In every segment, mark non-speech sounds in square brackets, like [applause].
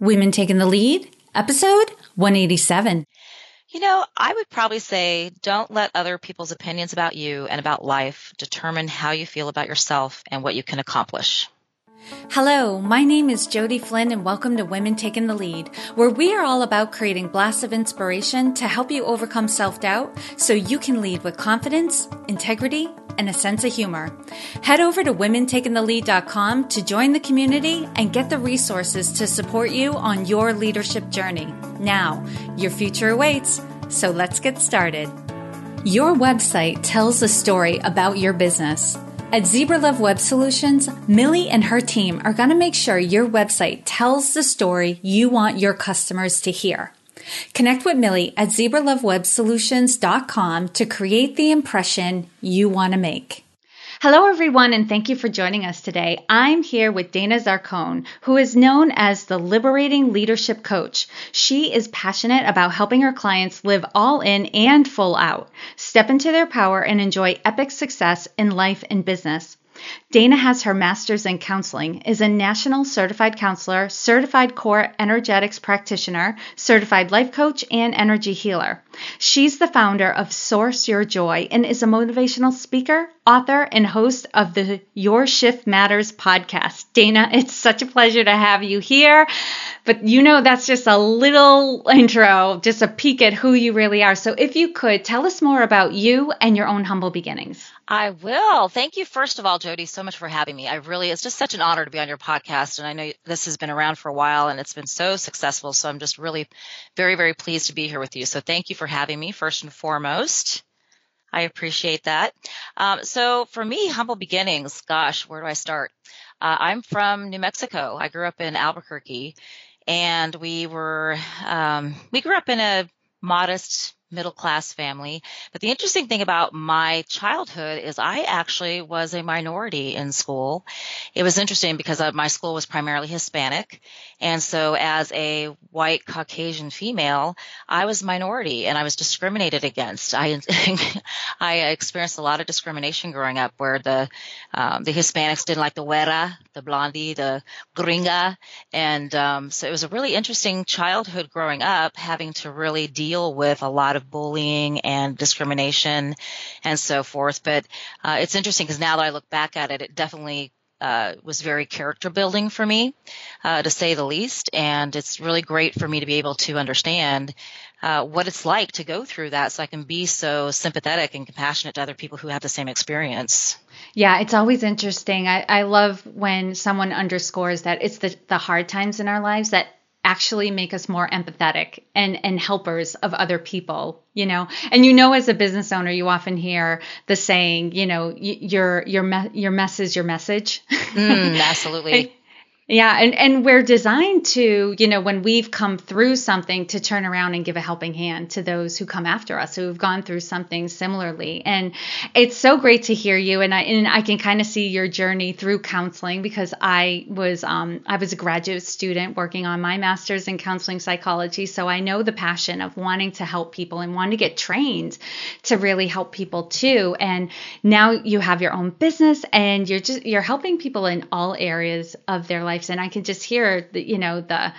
Women Taking the Lead, episode 187. You know, I would probably say don't let other people's opinions about you and about life determine how you feel about yourself and what you can accomplish. Hello, my name is Jodi Flynn and welcome to Women Taking the Lead, where we are all about creating blasts of inspiration to help you overcome self-doubt so you can lead with confidence, integrity, and a sense of humor. Head over to womentakingthelead.com to join the community and get the resources to support you on your leadership journey. Now, your future awaits, so let's get started. Your website tells a story about your business. At Zebra Love Web Solutions, Millie and her team are going to make sure your website tells the story you want your customers to hear. Connect with Millie at zebralovewebsolutions.com to create the impression you want to make. Hello, everyone, and thank you for joining us today. I'm here with Dana Zarcone, who is known as the Liberating Leadership Coach. She is passionate about helping her clients live all in and full out, step into their power, and enjoy epic success in life and business. Dana has her master's in counseling, is a national certified counselor, certified core energetics practitioner, certified life coach, and energy healer. She's the founder of Source Your Joy and is a motivational speaker, author, and host of the Your Shift Matters podcast. Dana, [laughs] it's such a pleasure to have you here. But you know, that's just a little intro, just a peek at who you really are. So if you could tell us more about you and your own humble beginnings. I will. Thank you, first of all, Jodi, so much for having me. I really, it's just such an honor to be on your podcast. And I know this has been around for a while and it's been so successful. So I'm just really very, very pleased to be here with you. So thank you for having me, first and foremost. I appreciate that. Um, so for me, humble beginnings, gosh, where do I start? Uh, I'm from New Mexico. I grew up in Albuquerque and we were, um, we grew up in a modest middle class family. But the interesting thing about my childhood is I actually was a minority in school. It was interesting because uh, my school was primarily Hispanic. And so as a white Caucasian female, I was minority and I was discriminated against. I, [laughs] I experienced a lot of discrimination growing up where the, um, the Hispanics didn't like the güera, the blondie, the gringa. And, um, so it was a really interesting childhood growing up having to really deal with a lot of of bullying and discrimination and so forth. But uh, it's interesting because now that I look back at it, it definitely uh, was very character building for me, uh, to say the least. And it's really great for me to be able to understand uh, what it's like to go through that so I can be so sympathetic and compassionate to other people who have the same experience. Yeah, it's always interesting. I, I love when someone underscores that it's the, the hard times in our lives that actually make us more empathetic and and helpers of other people you know? And you know as a business owner you often hear the saying you know your your me- your mess is your message. Mm, absolutely [laughs] yeah, and and we're designed to, you know, when we've come through something to turn around and give a helping hand to those who come after us who've gone through something similarly. And it's so great to hear you and I and I can kind of see your journey through counseling because I was um I was a graduate student working on my masters in counseling psychology, so I know the passion of wanting to help people and wanting to get trained to really help people too. And now you have your own business and you're just you're helping people in all areas of their life lives and i can just hear the you know the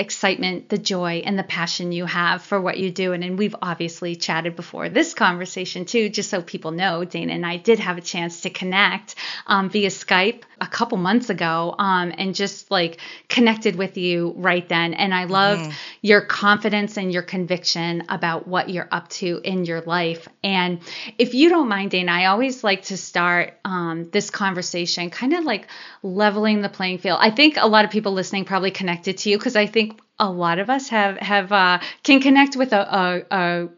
excitement, the joy, and the passion you have for what you do. And, and we've obviously chatted before this conversation too, just so people know, Dana and I did have a chance to connect um, via Skype a couple months ago um, and just like connected with you right then. And I love mm-hmm. your confidence and your conviction about what you're up to in your life. And if you don't mind, Dana, I always like to start um, this conversation kind of like leveling the playing field. I think a lot of people listening probably connected to you because I think a lot of us have have uh, can connect with a, a, a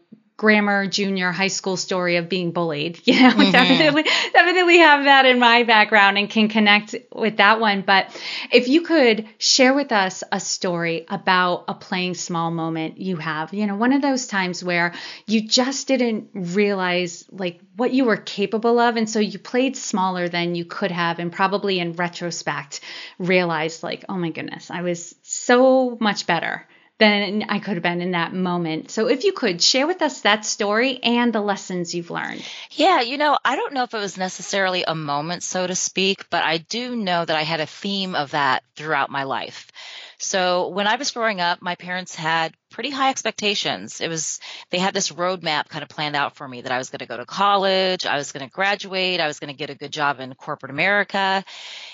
grammar junior high school story of being bullied. [laughs] You know, mm-hmm. definitely definitely have that in my background and can connect with that one. But if you could share with us a story about a playing small moment you have, you know, one of those times where you just didn't realize like what you were capable of. And so you played smaller than you could have, and probably in retrospect realized like, oh my goodness, I was so much better than I could have been in that moment. So if you could share with us that story and the lessons you've learned. Yeah, you know, I don't know if it was necessarily a moment, so to speak, but I do know that I had a theme of that throughout my life. So when I was growing up, my parents had pretty high expectations. It was, they had this roadmap kind of planned out for me that I was going to go to college, I was going to graduate, I was going to get a good job in corporate America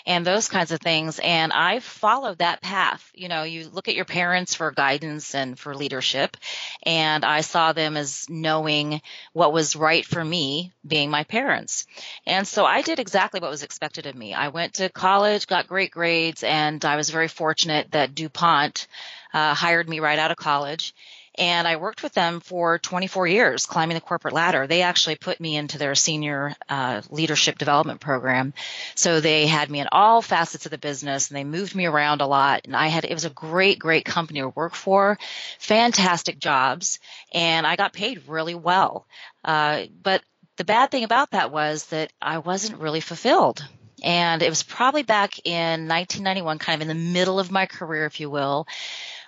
and those kinds of things. And I followed that path. You know, you look at your parents for guidance and for leadership, and I saw them as knowing what was right for me being my parents. And so I did exactly what was expected of me. I went to college, got great grades, and I was very fortunate that DuPont uh, hired me right out of college. And I worked with them for 24 years, climbing the corporate ladder. They actually put me into their senior uh, leadership development program. So they had me in all facets of the business and they moved me around a lot. And I had, it was a great, great company to work for, fantastic jobs, and I got paid really well. Uh, but the bad thing about that was that I wasn't really fulfilled. And it was probably back in 1991, kind of in the middle of my career, if you will.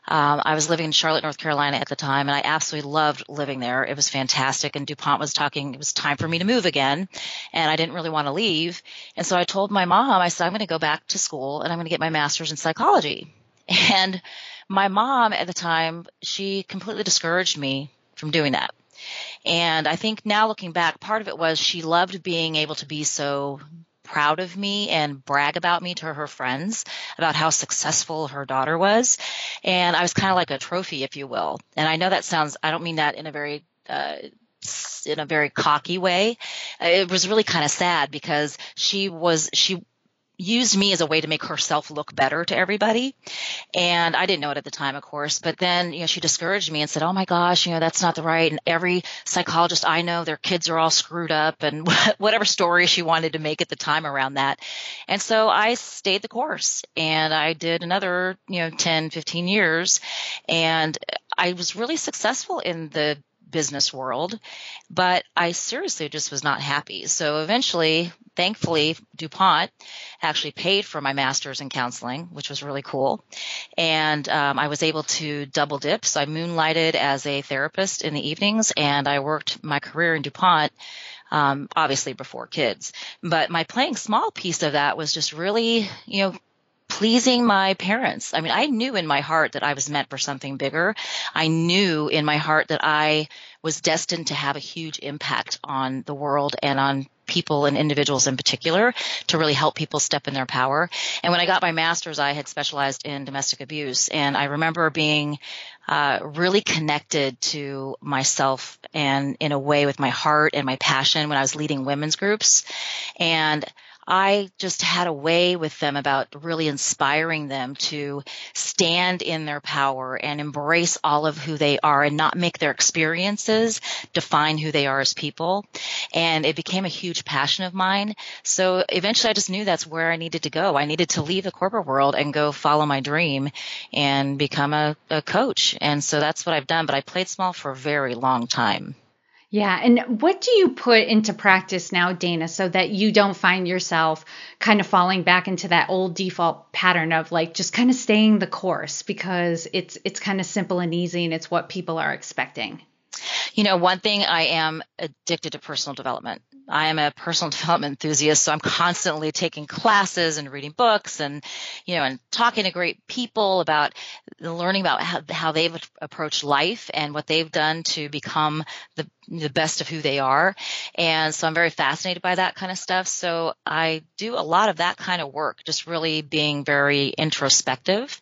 Um, I was living in Charlotte, North Carolina at the time, and I absolutely loved living there. It was fantastic. And DuPont was talking, it was time for me to move again, and I didn't really want to leave. And so I told my mom, I said, I'm going to go back to school and I'm going to get my master's in psychology. [laughs] And my mom at the time, she completely discouraged me from doing that. And I think now looking back, part of it was she loved being able to be so proud of me and brag about me to her friends about how successful her daughter was. And I was kind of like a trophy, if you will. And I know that sounds, I don't mean that in a very, uh, in a very cocky way. It was really kind of sad because she was, she used me as a way to make herself look better to everybody. And I didn't know it at the time, of course, but then, you know, she discouraged me and said, Oh my gosh, you know, that's not the right. And every psychologist I know, their kids are all screwed up and [laughs] whatever story she wanted to make at the time around that. And so I stayed the course and I did another, you know, 10, 15 years and I was really successful in the business world, but I seriously just was not happy. So eventually thankfully, DuPont actually paid for my master's in counseling, which was really cool. And um, I was able to double dip. So I moonlighted as a therapist in the evenings and I worked my career in DuPont. Um, obviously before kids, but my playing small piece of that was just really, you know, pleasing my parents. I mean, I knew in my heart that I was meant for something bigger. I knew in my heart that I was destined to have a huge impact on the world and on people and individuals in particular to really help people step in their power. And when I got my master's, I had specialized in domestic abuse. And I remember being uh, really connected to myself and in a way with my heart and my passion when I was leading women's groups. And I just had a way with them about really inspiring them to stand in their power and embrace all of who they are and not make their experiences define who they are as people. And it became a huge passion of mine. So eventually I just knew that's where I needed to go. I needed to leave the corporate world and go follow my dream and become a, a coach. And so that's what I've done, but I played small for a very long time. Yeah. And what do you put into practice now, Dana, so that you don't find yourself kind of falling back into that old default pattern of like just kind of staying the course because it's it's kind of simple and easy and it's what people are expecting? You know, one thing I am addicted to personal development. I am a personal [laughs] development enthusiast, so I'm constantly taking classes and reading books and, you know, and talking to great people about learning about how, how they've approached life and what they've done to become the, the best of who they are. And so I'm very fascinated by that kind of stuff. So I do a lot of that kind of work, just really being very introspective.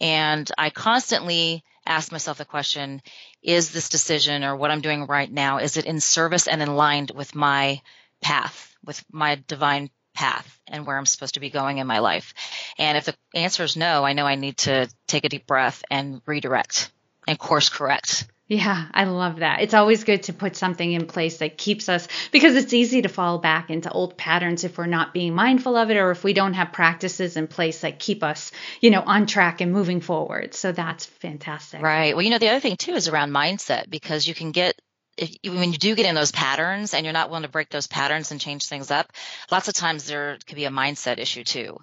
And I constantly ask myself the question, is this decision or what I'm doing right now, is it in service and in aligned with my path, with my divine path and where I'm supposed to be going in my life? And if the answer is no, I know I need to take a deep breath and redirect and course correct. Yeah, I love that. It's always good to put something in place that keeps us because it's easy to fall back into old patterns if we're not being mindful of it or if we don't have practices in place that keep us, you know, on track and moving forward. So that's fantastic. Right. Well, you know, the other thing too is around mindset because you can get if, when you do get in those patterns and you're not willing to break those patterns and change things up, lots of times there could be a mindset issue too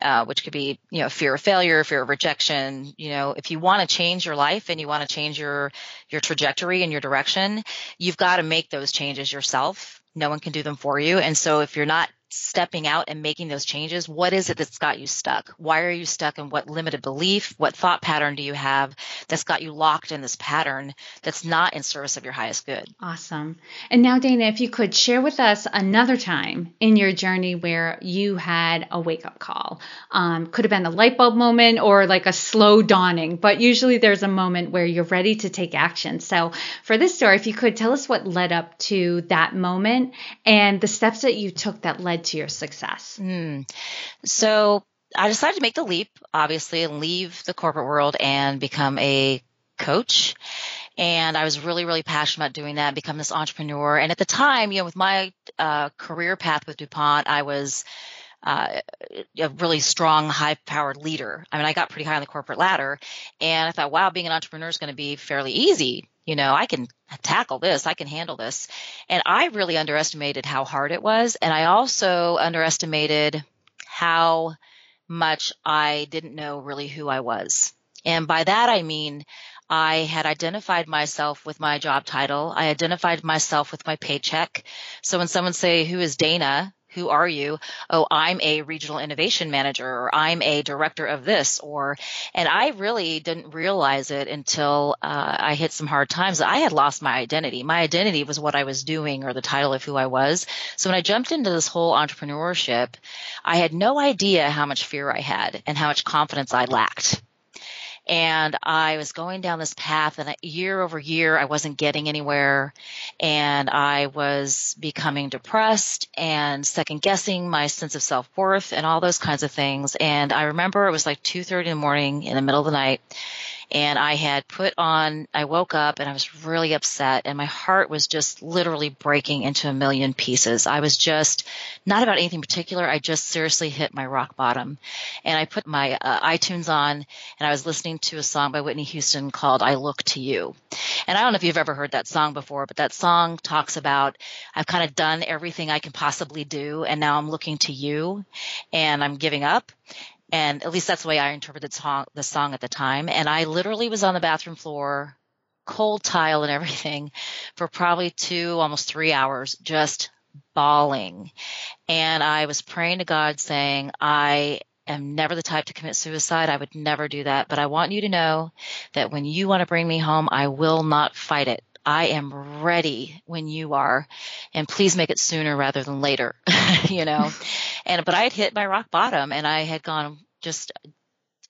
uh, which could be, you know, fear of failure, fear of rejection. You know, if you want to change your life and you want to change your, your trajectory and your direction, you've got to make those changes yourself. No one can do them for you. And so if you're not stepping out and making those changes, what is it that's got you stuck? Why are you stuck and what limited belief, what thought pattern do you have that's got you locked in this pattern that's not in service of your highest good? Awesome. And now, Dana, if you could share with us another time in your journey where you had a wake up call. Um, could have been a light bulb moment or like a slow dawning, but usually there's a moment where you're ready to take action. So, for this story, if you could tell us what led up to that moment and the steps that you took that led to your success. Mm. So I decided to make the leap, obviously, and leave the corporate world and become a coach. And I was really, really passionate about doing that, become this entrepreneur. And at the time, you know, with my uh, career path with DuPont, I was uh, a really strong, high powered leader. I mean, I got pretty high on the corporate ladder and I thought, wow, being an entrepreneur is going to be fairly easy. You know, I can tackle this, I can handle this. And I really underestimated how hard it was. And I also underestimated how much I didn't know really who I was. And by that, I mean, I had identified myself with my job title. I identified myself with my paycheck. So when someone say, who is Dana? Who are you? Oh, I'm a regional innovation manager or I'm a director of this or, and I really didn't realize it until uh, I hit some hard times. I had lost my identity. My identity was what I was doing or the title of who I was. So when I jumped into this whole entrepreneurship, I had no idea how much fear I had and how much confidence I lacked and I was going down this path and year over year I wasn't getting anywhere and I was becoming depressed and second guessing my sense of self-worth and all those kinds of things. And I remember it was like 2:30 in the morning in the middle of the night and I had put on, I woke up and I was really upset and my heart was just literally breaking into a million pieces. I was just not about anything particular. I just seriously hit my rock bottom and I put my uh, iTunes on and I was listening to a song by Whitney Houston called I Look to You. And I don't know if you've ever heard that song before, but that song talks about I've kind of done everything I can possibly do and now I'm looking to you and I'm giving up and at least that's the way I interpreted the song at the time. And I literally was on the bathroom floor, cold tile and everything, for probably two, almost three hours, just bawling. And I was praying to God saying, I am never the type to commit suicide. I would never do that. But I want you to know that when you want to bring me home, I will not fight it. I am ready when you are, and please make it sooner rather than later, [laughs] you know. And but I had hit my rock bottom, and I had gone just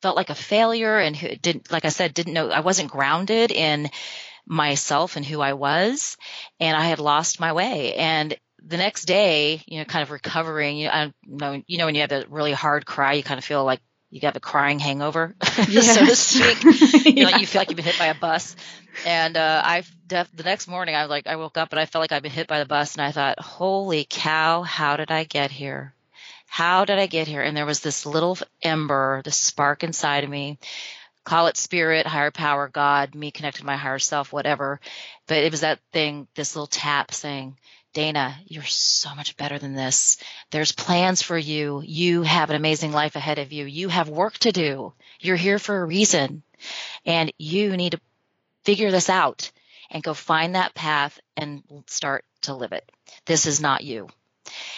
felt like a failure, and didn't, like I said, didn't know I wasn't grounded in myself and who I was, and I had lost my way. And the next day, you know, kind of recovering, you know, know, you know, when you have a really hard cry, you kind of feel like you got a crying hangover, [laughs] yes. so to speak. [laughs] you, know, you feel like you've been hit by a bus. And uh, I def- the next morning, I was like, I woke up and I felt like I'd been hit by the bus, and I thought, holy cow, how did I get here? How did I get here? And there was this little ember, this spark inside of me. Call it spirit, higher power, God, me connected to my higher self, whatever. But it was that thing, this little tap saying, Dana, you're so much better than this. There's plans for you. You have an amazing life ahead of you. You have work to do. You're here for a reason. And you need to figure this out and go find that path and start to live it. This is not you.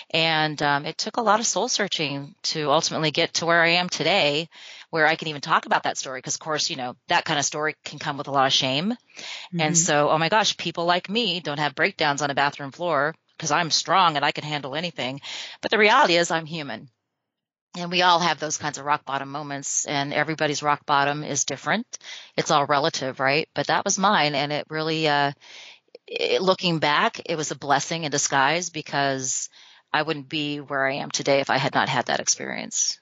And um, it took a lot of soul searching to ultimately get to where I am today, where I can even talk about that story. Because, of course, you know, that kind of story can come with a lot of shame. Mm-hmm. And so, oh my gosh, people like me don't have breakdowns on a bathroom floor because I'm strong and I can handle anything. But the reality is, I'm human. And we all have those kinds of rock bottom moments, and everybody's rock bottom is different. It's all relative, right? But that was mine, and it really, uh, it, looking back, it was a blessing in disguise because I wouldn't be where I am today if I had not had that experience.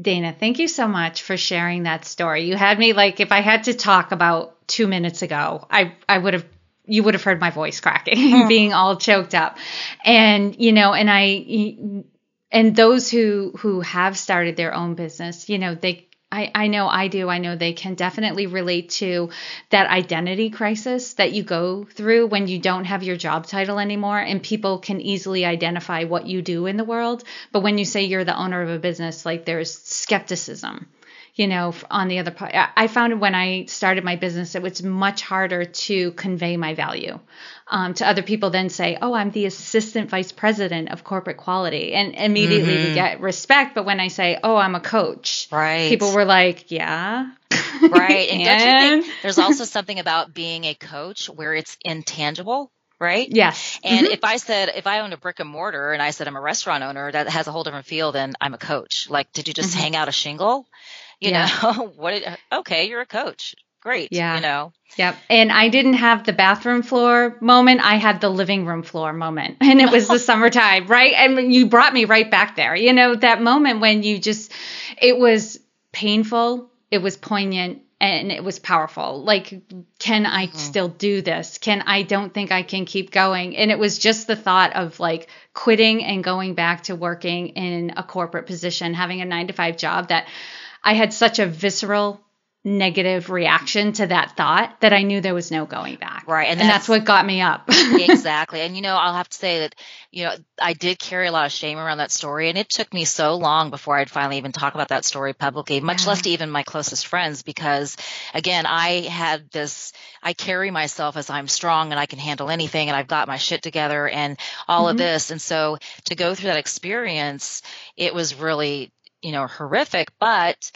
Dana, thank you so much for sharing that story. You had me like if I had to talk about 2 minutes ago, I I would have you would have heard my voice cracking, [laughs] mm. being all choked up. And you know, and I and those who who have started their own business, you know, they I, I know I do. I know they can definitely relate to that identity crisis that you go through when you don't have your job title anymore, and people can easily identify what you do in the world. But when you say you're the owner of a business, like there's skepticism you know, on the other part. I found when I started my business, it was much harder to convey my value um, to other people than say, oh, I'm the assistant vice president of corporate quality. And immediately mm-hmm. we get respect. But when I say, oh, I'm a coach, right. people were like, yeah. Right. and, and don't you think [laughs] there's also something about being a coach where it's intangible? right? Yes. And mm-hmm. if I said, if I owned a brick and mortar and I said I'm a restaurant owner, that has a whole different feel than I'm a coach. Like, did you just mm-hmm. hang out a shingle? You yeah. know, [laughs] what? Okay, you're a coach. Great. Yeah. You know. Yep. And I didn't have the bathroom floor moment. I had the living room floor moment. [laughs] And it was the [laughs] summertime, right? And you brought me right back there. You know, that moment when you just, it was painful, it was poignant, and it was powerful. Like, can I mm-hmm. still do this? Can I don't think I can keep going? And it was just the thought of like quitting and going back to working in a corporate position, having a nine to five job that I had such a visceral negative reaction to that thought that I knew there was no going back. Right. And, and that's, that's, what got me up. [laughs] exactly. And you know, I'll have to say that, you know, I did carry a lot of shame around that story and it took me so long before I'd finally even talk about that story publicly, much yeah. less to even my closest friends because again, I had this I carry myself as I'm strong and I can handle anything and I've got my shit together and all mm-hmm. of this. And so to go through that experience, it was really you know horrific but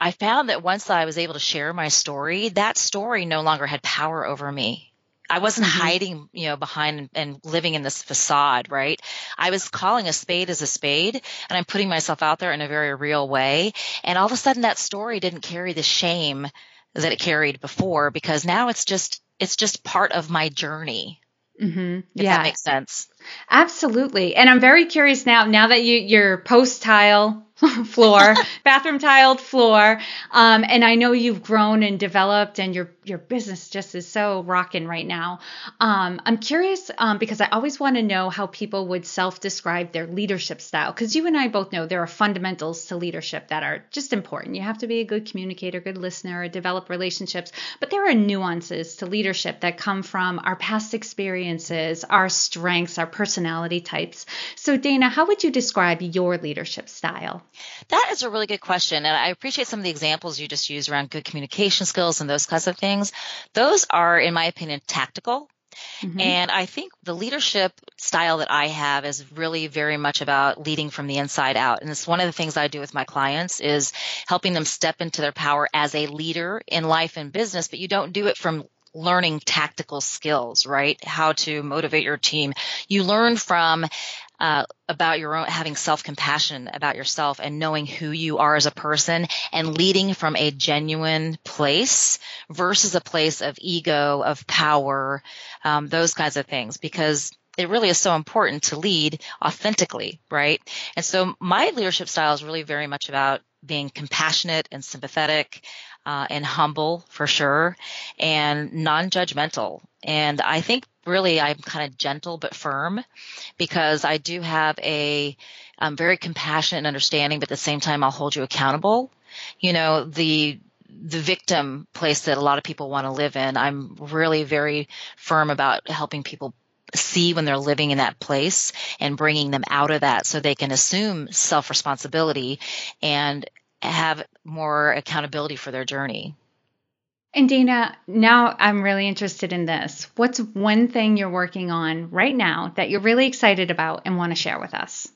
I found that once I was able to share my story, that story no longer had power over me. I wasn't mm-hmm. hiding, you know, behind and living in this facade, right? I was calling a spade as a spade and I'm putting myself out there in a very real way. And all of a sudden that story didn't carry the shame that it carried before because now it's just, it's just part of my journey. Mm-hmm. If yeah. that makes sense. Absolutely. And I'm very curious now, now that you, you're post tile [laughs] floor, [laughs] bathroom tiled floor. Um, and I know you've grown and developed, and your your business just is so rocking right now. Um, I'm curious um, because I always want to know how people would self describe their leadership style. Because you and I both know there are fundamentals to leadership that are just important. You have to be a good communicator, good listener, develop relationships. But there are nuances to leadership that come from our past experiences, our strengths, our personality types. So, Dana, how would you describe your leadership style? That is a really good question. And I appreciate some of the examples you just used around good communication skills and those kinds of things. Those are, in my opinion, tactical. Mm-hmm. And I think the leadership style that I have is really very much about leading from the inside out. And it's one of the things I do with my clients is helping them step into their power as a leader in life and business, but you don't do it from learning tactical skills, right? How to motivate your team. You learn from uh, about your own having self-compassion about yourself and knowing who you are as a person and leading from a genuine place versus a place of ego of power um, those kinds of things because it really is so important to lead authentically right and so my leadership style is really very much about being compassionate and sympathetic uh, and humble for sure and non-judgmental and i think really I'm kind of gentle but firm because I do have a I'm very compassionate and understanding, but at the same time I'll hold you accountable. You know, the the victim place that a lot of people want to live in. I'm really very firm about helping people see when they're living in that place and bringing them out of that so they can assume self responsibility and have more accountability for their journey. And Dana, now I'm really interested in this. What's one thing you're working on right now that you're really excited about and want to share with us?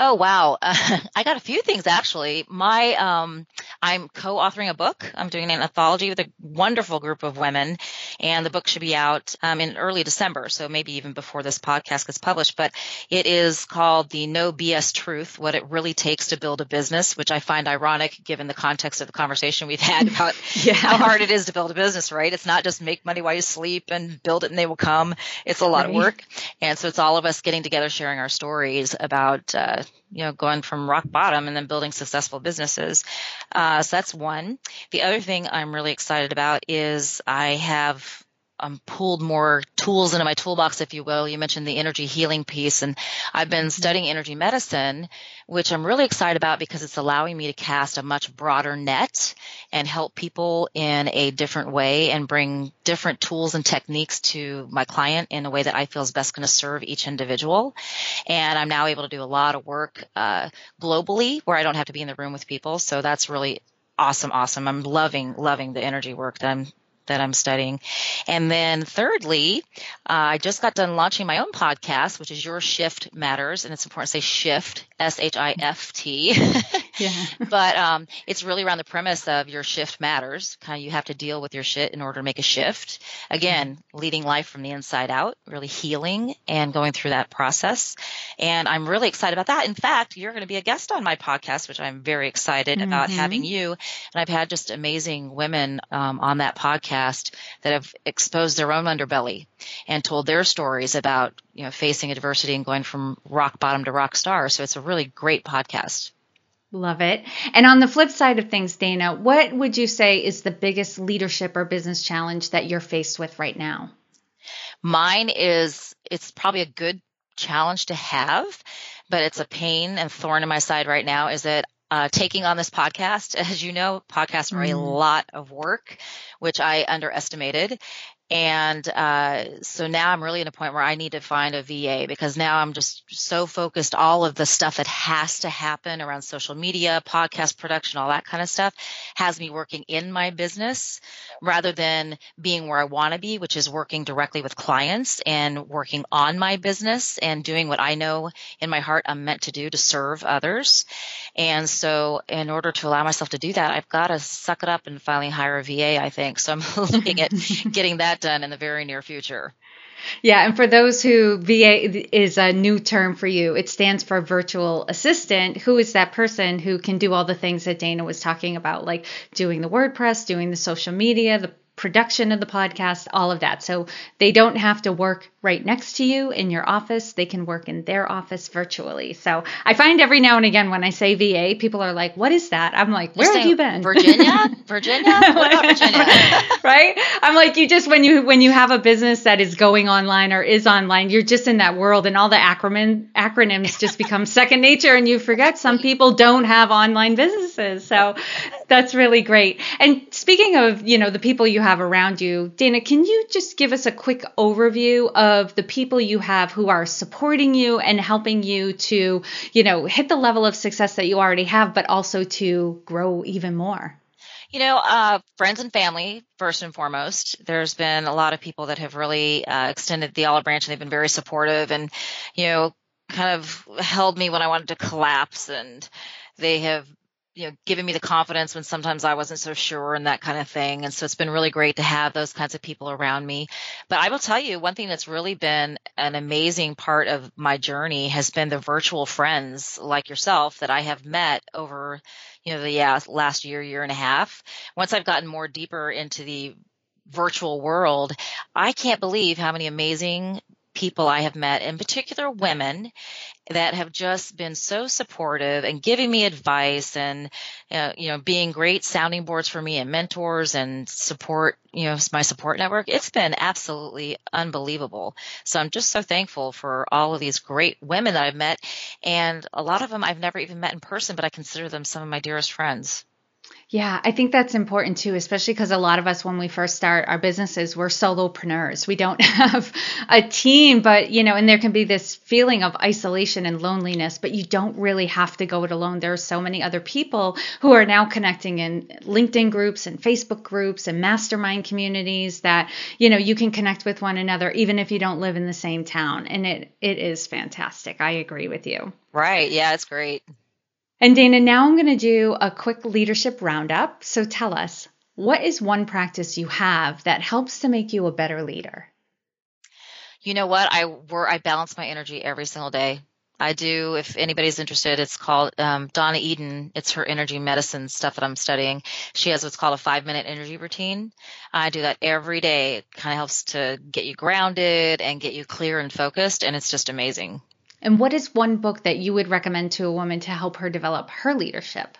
Oh wow, uh, [laughs] I got a few things actually. My um, I'm co-authoring a book. I'm doing an anthology with a wonderful group of women, and the book should be out um, in early December, so maybe even before this podcast gets published. But it is called "The No BS Truth: What It Really Takes to Build a Business," which I find ironic given the context of the conversation we've had [laughs] about yeah. how hard it is to build a business. Right? It's not just make money while you sleep and build it and they will come. It's a lot right. of work, and so it's all of us getting together, sharing our stories about. Uh, you know, going from rock bottom and then building successful businesses. Uh, so that's one. The other thing I'm really excited about is I have um, pulled more tools into my toolbox, if you will. You mentioned the energy healing piece, and I've been studying energy medicine, which I'm really excited about because it's allowing me to cast a much broader net and help people in a different way and bring different tools and techniques to my client in a way that I feel is best going to serve each individual. And I'm now able to do a lot of work uh, globally where I don't have to be in the room with people. So that's really awesome, awesome. I'm loving, loving the energy work that I'm that I'm studying. And then thirdly, uh, I just got done launching my own podcast, which is Your Shift Matters. And it's important to say shift, S H I F T. [laughs] yeah. [laughs] but um, it's really around the premise of your shift matters. Kind of you have to deal with your shit in order to make a shift. Again, leading life from the inside out, really healing and going through that process. And I'm really excited about that. In fact, you're going to be a guest on my podcast, which I'm very excited mm-hmm. about having you. And I've had just amazing women um, on that podcast podcast that have exposed their own underbelly and told their stories about, you know, facing adversity and going from rock bottom to rock star. So it's a really great podcast. Love it. And on the flip side of things, Dana, what would you say is the biggest leadership or business challenge that you're faced with right now? Mine is it's probably a good challenge to have, but it's a pain and thorn in my side right now is that uh, taking on this podcast. [laughs] As you know, podcasts are a mm. lot of work, which I underestimated. And uh, so now I'm really in a point where I need to find a VA because now I'm just so focused. All of the stuff that has to happen around social media, podcast production, all that kind of stuff has me working in my business rather than being where I want to be, which is working directly with clients and working on my business and doing what I know in my heart I'm meant to do to serve others. And so in order to allow myself to do that, I've got to suck it up and finally hire a VA, I think. So I'm [laughs] looking at [laughs] getting that done in the very near future. Yeah, and for those who VA is a new term for you, it stands for virtual assistant. Who is that person who can do all the things that Dana was talking about, like doing the WordPress, doing the social media, the production of the podcast, all of that. So they don't have to work right next to you in your office. They can work in their office virtually. So I find every now and again when I say VA, people are like, "What is that?" I'm like, "Where have you been?" Virginia, [laughs] Virginia, what about Virginia? [laughs] right? I'm like, you just when you when you have a business that is going online or is online, you're just in that world, and all the acronym acronyms just become second nature, and you forget some people don't have online businesses. So that's really great. And speaking of, you know, the people you have around you, Dana, can you just give us a quick overview of the people you have who are supporting you and helping you to, you know, hit the level of success that you already have, but also to grow even more? You know, uh, friends and family, first and foremost. There's been a lot of people that have really uh, extended the olive branch and they've been very supportive and, you know, kind of held me when I wanted to collapse and they have you know given me the confidence when sometimes I wasn't so sure and that kind of thing. And so it's been really great to have those kinds of people around me. But I will tell you one thing that's really been an amazing part of my journey has been the virtual friends like yourself that I have met over you know the yeah, last year year and a half. Once I've gotten more deeper into the virtual world, I can't believe how many amazing people I have met, in particular women, that have just been so supportive and giving me advice and uh, you know being great sounding boards for me and mentors and support you know my support network. It's been absolutely unbelievable. So i'm just so thankful for all of these great women that i've met. And a lot of them i've never even met in person but i consider them some of my dearest friends yeah, I think that's important too, especially because a lot of us, when we first start our businesses, we're solopreneurs. We don't [laughs] have a team, but you know, and there can be this feeling of isolation and loneliness, but you don't really have to go it alone. There are so many other people who are now connecting in LinkedIn groups and Facebook groups and mastermind communities that, you know, you can connect with one another even if you don't live in the same town. And it it is fantastic. I agree with you. Right. Yeah, it's great. And Dana, now I'm going to do a quick leadership roundup. So tell us, what is one practice you have that helps to make you a better leader? You know what? I work, I balance my energy every single day. I do. If anybody's interested, it's called um, Donna Eden. It's her energy medicine stuff that I'm studying. She has what's called a five minute energy routine. I do that every day. It kind of helps to get you grounded and get you clear and focused, and it's just amazing. And what is one book that you would recommend to a woman to help her develop her leadership?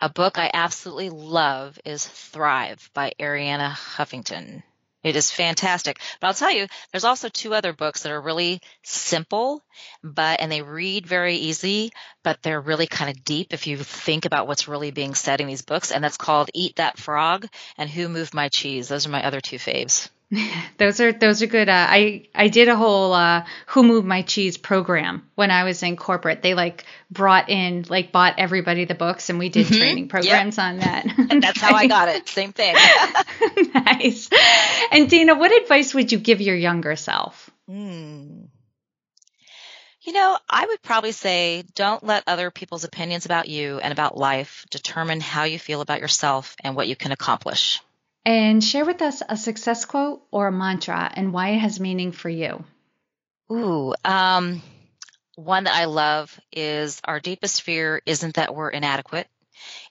A book I absolutely love is Thrive by Arianna Huffington. It is fantastic. But I'll tell you, there's also two other books that are really simple, but and they read very easy, but they're really kind of deep if you think about what's really being said in these books. And that's called Eat That Frog and Who Moved My Cheese. Those are my other two faves. [laughs] those are those are good. Uh, I I did a whole uh, "Who Moved My Cheese" program when I was in corporate. They like brought in like bought everybody the books, and we did mm-hmm. training programs yep. on that. [laughs] and that's how I got it. [laughs] Same thing. nice. And Dana, what advice would you give your younger self? Hmm. You know, I would probably say don't let other people's opinions about you and about life determine how you feel about yourself and what you can accomplish. And share with us a success quote or a mantra and why it has meaning for you. Ooh, um, one that I love is our deepest fear isn't that we're inadequate,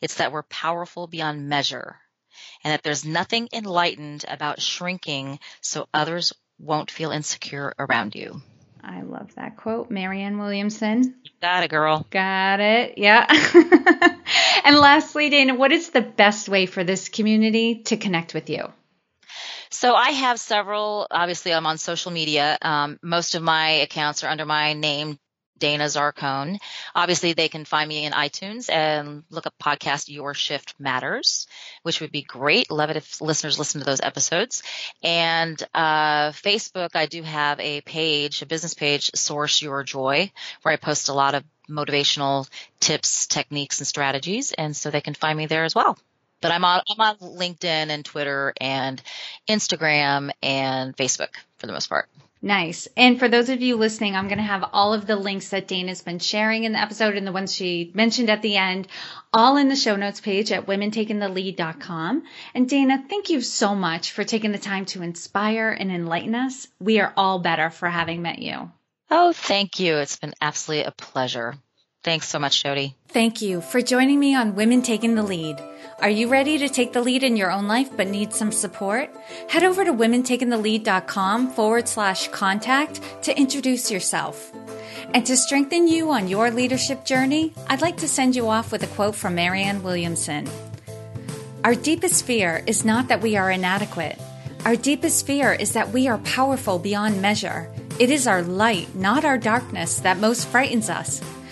it's that we're powerful beyond measure, and that there's nothing enlightened about shrinking so others won't feel insecure around you. I love that quote. Marianne Williamson. Got it, girl. Got it. Yeah. [laughs] and lastly, Dana, what is the best way for this community to connect with you? So I have several. Obviously, I'm on social media. Um, most of my accounts are under my name, Dana Zarcone. Obviously, they can find me in iTunes and look up podcast Your Shift Matters, which would be great. Love it if listeners listen to those episodes. And uh, Facebook, I do have a page, a business page, Source Your Joy, where I post a lot of motivational tips, techniques, and strategies. And so they can find me there as well. But I'm on, I'm on LinkedIn and Twitter and Instagram and Facebook for the most part. Nice. And for those of you listening, I'm going to have all of the links that Dana's been sharing in the episode and the ones she mentioned at the end, all in the show notes page at womentakingthelead.com. And Dana, thank you so much for taking the time to inspire and enlighten us. We are all better for having met you. Oh, thank you. It's been absolutely a pleasure. Thanks so much, Jodi. Thank you for joining me on Women Taking the Lead. Are you ready to take the lead in your own life but need some support? Head over to womentakingthelead.com forward slash contact to introduce yourself. And to strengthen you on your leadership journey, I'd like to send you off with a quote from Marianne Williamson. Our deepest fear is not that we are inadequate. Our deepest fear is that we are powerful beyond measure. It is our light, not our darkness, that most frightens us.